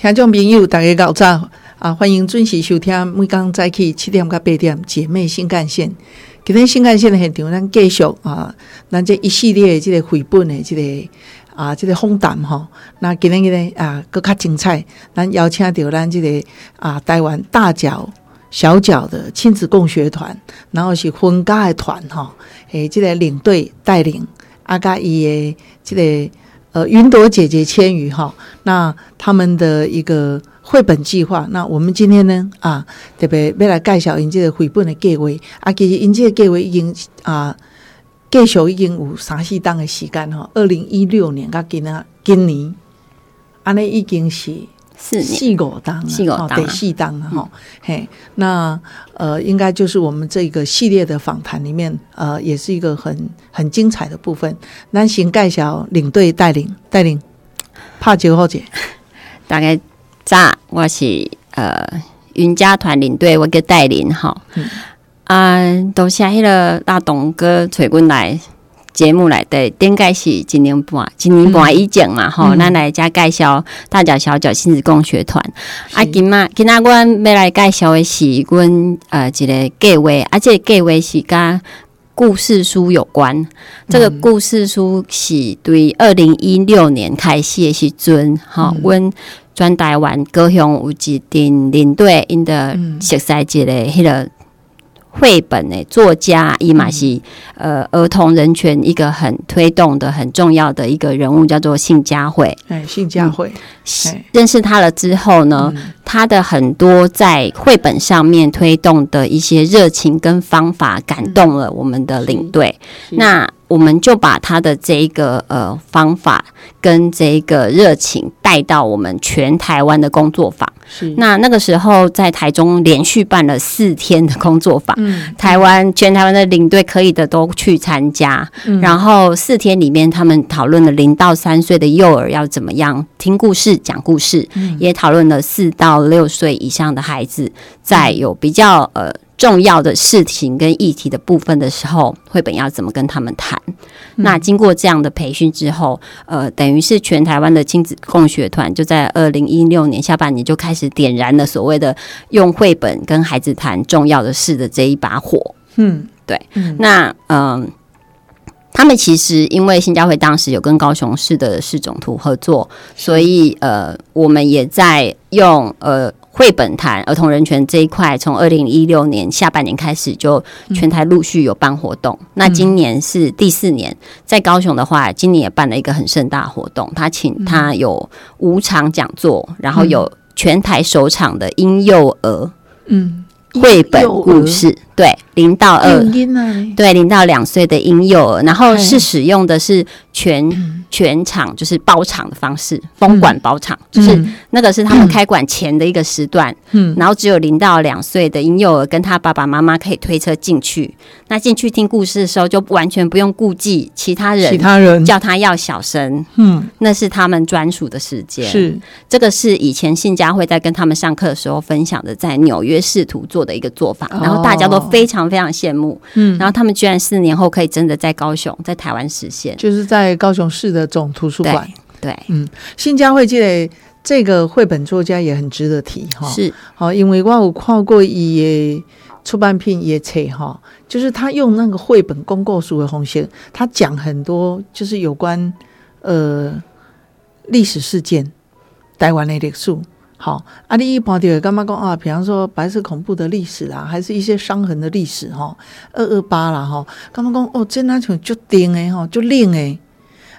听众朋友，大家早早啊！欢迎准时收听每天早起七点到八点姐妹新干线。今天新干线的现场，咱继续啊，咱这一系列的这个绘本的这个啊，这个访谈吼。那今天呢啊，更较精彩。咱邀请到咱这个啊，台湾大脚小脚的亲子共学团，然后是分家的团哈。诶，这个领队带领阿加伊的这个。呃，云朵姐姐千羽哈，那他们的一个绘本计划，那我们今天呢啊，特别要来介绍因这个绘本的计划，啊，其实因这个计划已经啊，继续已经有三四档的时间哈，二零一六年到今啊，今年，安尼已经是。四四五档啊，得四档啊，哈，嘿，那呃，应该就是我们这个系列的访谈里面，呃，也是一个很很精彩的部分。南行盖小领队带领带领，怕九号姐，大概咋？我是呃云家团领队，我叫带领哈，啊，都下迄个大董哥吹过来。节目来的，应该是一年半，一年半以前嘛，吼，咱来加介绍大脚小脚亲子共学团。啊，今仔，今仔阮要来介绍的是阮呃一个计划，而且计划是甲故事书有关。这个故事书是对二零一六年开始的时阵，哈，阮专台湾高雄有一定领队因的熟悉一个迄个。绘本诶，作家伊玛西，呃，儿童人权一个很推动的很重要的一个人物，叫做信佳慧。哎，信佳慧，认识他了之后呢，他的很多在绘本上面推动的一些热情跟方法，感动了我们的领队。那我们就把他的这一个呃方法跟这一个热情带到我们全台湾的工作坊。是那那个时候在台中连续办了四天的工作坊，台湾全台湾的领队可以的都去参加。然后四天里面，他们讨论了零到三岁的幼儿要怎么样听故事、讲故事，也讨论了四到六岁以上的孩子在有比较呃。重要的事情跟议题的部分的时候，绘本要怎么跟他们谈？那经过这样的培训之后，呃，等于是全台湾的亲子共学团就在二零一六年下半年就开始点燃了所谓的用绘本跟孩子谈重要的事的这一把火。嗯，对。那嗯，他们其实因为新加坡当时有跟高雄市的市总图合作，所以呃，我们也在用呃。绘本谈儿童人权这一块，从二零一六年下半年开始，就全台陆续有办活动。那今年是第四年，在高雄的话，今年也办了一个很盛大活动。他请他有五场讲座，然后有全台首场的婴幼儿嗯绘本故事，对零到二。对零到两岁的婴幼儿，然后是使用的是全。全场就是包场的方式，封馆包场，就是那个是他们开馆前的一个时段，嗯，然后只有零到两岁的婴幼儿跟他爸爸妈妈可以推车进去。那进去听故事的时候，就完全不用顾忌其他人，其他人。叫他要小声，嗯，那是他们专属的时间。是。这个是以前信佳会在跟他们上课的时候分享的，在纽约试图做的一个做法，然后大家都非常非常羡慕，嗯，然后他们居然四年后可以真的在高雄，在台湾实现，就是在高雄市的。总图书馆，对，嗯，新家会记得这个绘本作家也很值得提哈，是。好，因为我有看过也出版品也册哈，就是他用那个绘本公告书的红线，他讲很多就是有关呃历史事件，台湾的历史，好，啊，你一般就干嘛讲啊？比方说白色恐怖的历史啦，还是一些伤痕的历史哈，二二八啦哈，干嘛讲哦？真那种就定诶哈，就令诶。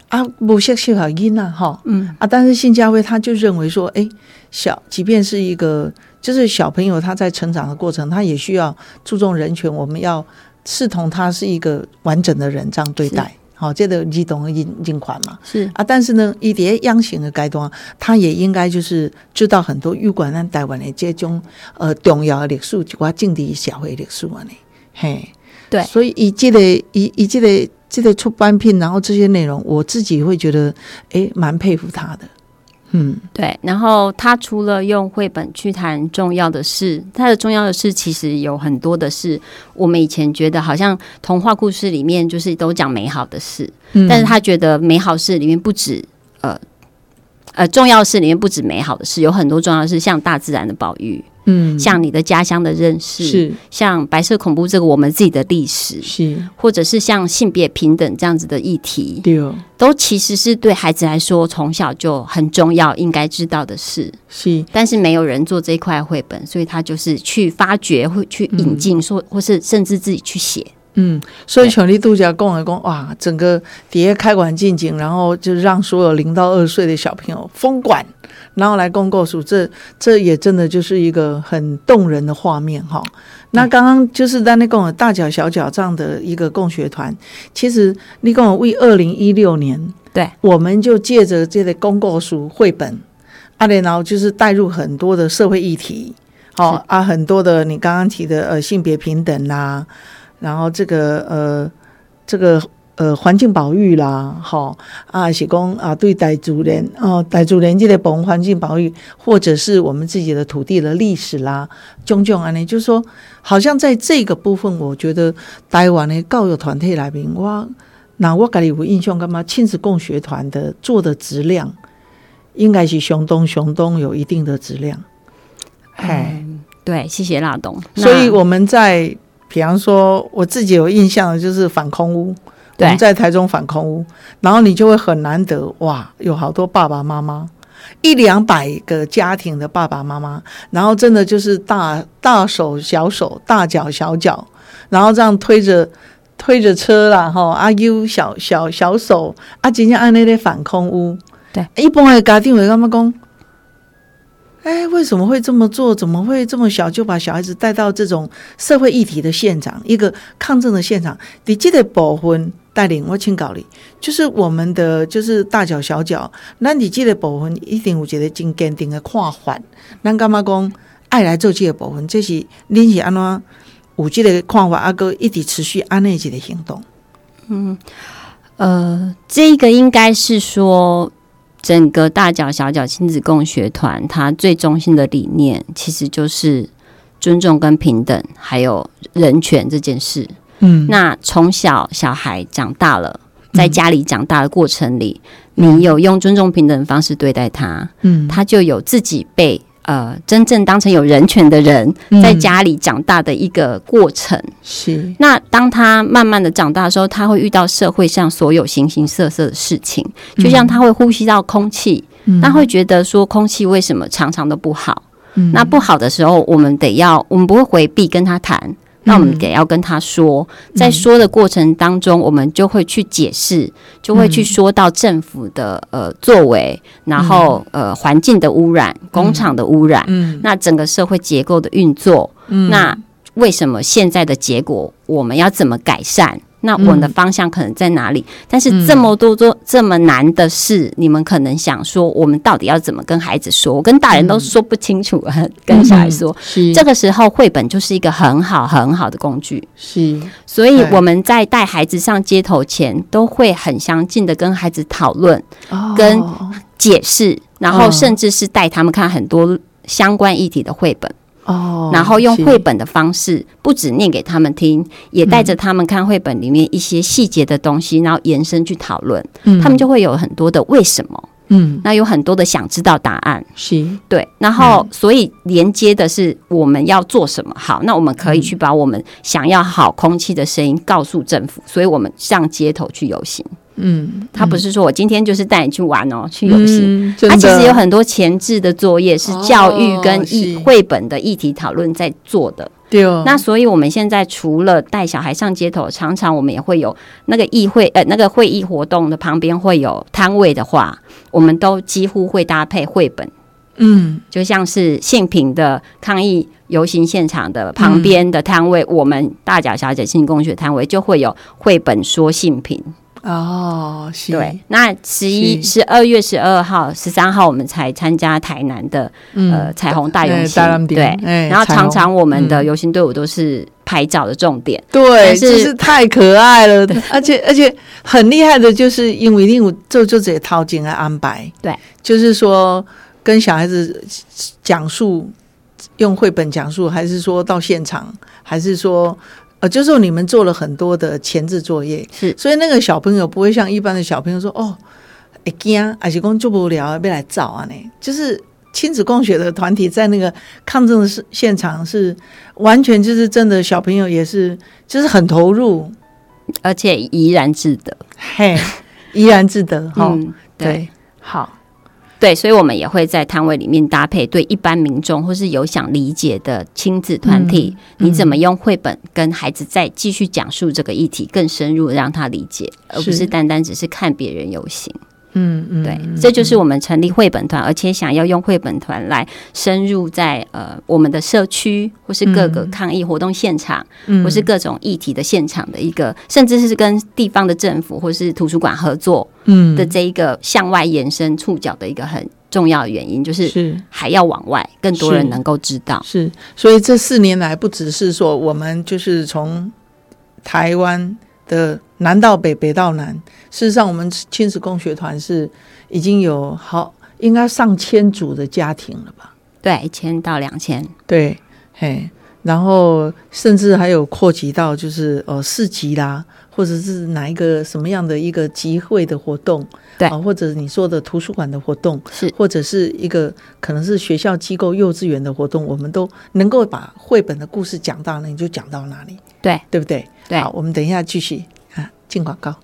啊，不像小小英呐，哈，嗯，啊，但是信佳慧他就认为说，哎，小，即便是一个，就是小朋友他在成长的过程，他也需要注重人权，我们要视同他是一个完整的人这样对待，好，这个儿童的印印款嘛？是啊，但是呢，一叠央行的阶段，他也应该就是知道很多有关咱台湾的这种呃重要的历史，就我政治社会历史安尼，嘿，对，所以伊这个伊伊这个。这个出版品，然后这些内容，我自己会觉得，诶，蛮佩服他的。嗯，对。然后他除了用绘本去谈重要的事，他的重要的事其实有很多的是，我们以前觉得好像童话故事里面就是都讲美好的事，但是他觉得美好事里面不止呃呃，重要事里面不止美好的事，有很多重要的事，像大自然的保育，嗯，像你的家乡的认识，是。像白色恐怖这个我们自己的历史，是。或者是像性别平等这样子的议题，对。哦，都其实是对孩子来说从小就很重要，应该知道的事。是。但是没有人做这一块绘本，所以他就是去发掘，会去引进，说或是甚至自己去写。嗯，所以像你度假共来讲，哇，整个底下开馆进景，然后就让所有零到二岁的小朋友封馆，然后来公告诉这这也真的就是一个很动人的画面哈。那刚刚就是在那共大脚小脚这样的一个共学团，其实你跟我为二零一六年，对，我们就借着这个公告书绘本，啊，然后就是带入很多的社会议题，好、是啊，很多的你刚刚提的呃性别平等啦，然后这个呃这个呃环境保育啦，吼、啊是讲啊对傣族人哦傣族人这个保护环境保育，或者是我们自己的土地的历史啦，种种安尼，就是说好像在这个部分，我觉得台湾的教育团体来面，我那我家己有印象，干嘛亲子共学团的做的质量，应该是熊东熊东有一定的质量，哎。对，谢谢辣董。所以我们在，比方说我自己有印象的就是反空屋，我们在台中反空屋，然后你就会很难得哇，有好多爸爸妈妈，一两百个家庭的爸爸妈妈，然后真的就是大大手小手，大脚小脚，然后这样推着。推着车啦，吼，阿 U 小小小手，啊，真正按那个反空屋，对，一般的家庭会干嘛讲？哎，为什么会这么做？怎么会这么小就把小孩子带到这种社会议题的现场，一个抗争的现场？你记得部分带领我请教你，就是我们的就是大脚小脚，那你记得部分一定有一个真坚定的看法。咱干嘛讲爱来做这个部分？这是恁是安怎有这个看法，阿哥一直持续安内一个行动。嗯呃，这个应该是说，整个大脚小脚亲子共学团，它最中心的理念其实就是尊重跟平等，还有人权这件事。嗯那从小小孩长大了，在家里长大的过程里，你有用尊重平等的方式对待他，嗯，他就有自己被呃真正当成有人权的人，嗯在家里长大的一个过程。是那当他慢慢的长大的时候，他会遇到社会上所有形形色色的事情，就像他会呼吸到空气，他会觉得说空气为什么常常都不好？嗯那不好的时候，我们得要，我们不会回避跟他谈。那我们得要跟他说，在说的过程当中，我们就会去解释，就会去说到政府的呃作为，然后呃环境的污染、工厂的污染，嗯。那整个社会结构的运作，嗯。那为什么现在的结果我们要怎么改善？那我们的方向可能在哪里？但是这么多多这么难的事，你们可能想说，我们到底要怎么跟孩子说？我跟大人都说不清楚，跟小孩说。是这个时候，绘本就是一个很好很好的工具。是所以我们在带孩子上街头前，都会很详尽的跟孩子讨论、跟哦解释，然后嗯甚至是带他们看很多相关议题的绘本。哦，然后用绘本的方式，不止念给他们听，也带着他们看绘本里面一些细节的东西，然后延伸去讨论，嗯。他们就会有很多的为什么，嗯。那有很多的想知道答案。是。对，然后所以连接的是我们要做什么。好，那我们可以去把我们想要好空气的声音告诉政府，所以我们上街头去游行。嗯，他不是说我今天就是带你去玩哦，去游戏。他，其实有很多前置的作业是教育跟哦议是绘本的议题讨论在做的。对哦，那所以我们现在除了带小孩上街头，常常我们也会有那个议会呃那个会议活动的旁边会有摊位的话，我们都几乎会搭配绘本，嗯。就像是性平的抗议游行现场的旁边的摊位，我们大脚小姐性工学摊位就会有绘本说性平。哦，是。对，那十一、十二月十二号、十三号我们才参加台南的、呃彩虹大游哎行，对。然后常常我们的嗯。游行队伍都是拍照的重点，对，就是太可爱了，而且而且很厉害的，就是因为令我做就这套进来安排，对，就是说跟小孩子讲述，用绘本讲述，还是说到现场，还是说。呃，就是说你们做了很多的前置作业，是。所以那个小朋友不会像一般的小朋友说，哦，会惊，还是讲就无聊要来找啊？呢？就是亲子共学的团体在那个抗争的现现场是完全就是真的小朋友也是就是很投入，而且怡然自得，嘿，怡然自得哈、嗯，对，好，对，所以我们也会在摊位里面搭配对一般民众或是有想理解的亲子团体，嗯你怎么用绘本跟孩子再继续讲述这个议题，更深入让他理解，而不是是单单只是看别人游行。嗯嗯，对，这就是我们成立绘本团，而且想要用绘本团来深入在呃我们的社区或是各个抗议活动现场，嗯。或是各种议题的现场的一个，甚至是跟地方的政府或是图书馆合作嗯。的这一个向外延伸触角的一个很重要的原因，就是是。还要往外，更多人能够知道。是，所以这四年来，不只是说我们就是从台湾的南到北，北到南，事实上，我们亲子共学团是已经有好应该上千组的家庭了吧？对，一千到两千，对，嘿，然后甚至还有扩及到就是呃市集啦，或者是哪一个什么样的一个集会的活动，对。啊，或者你说的图书馆的活动，是。或者是一个可能是学校机构、幼稚园的活动，我们都能够把绘本的故事讲到哪里就讲到哪里，对。对不对？好，我们等一下继续啊，进广告。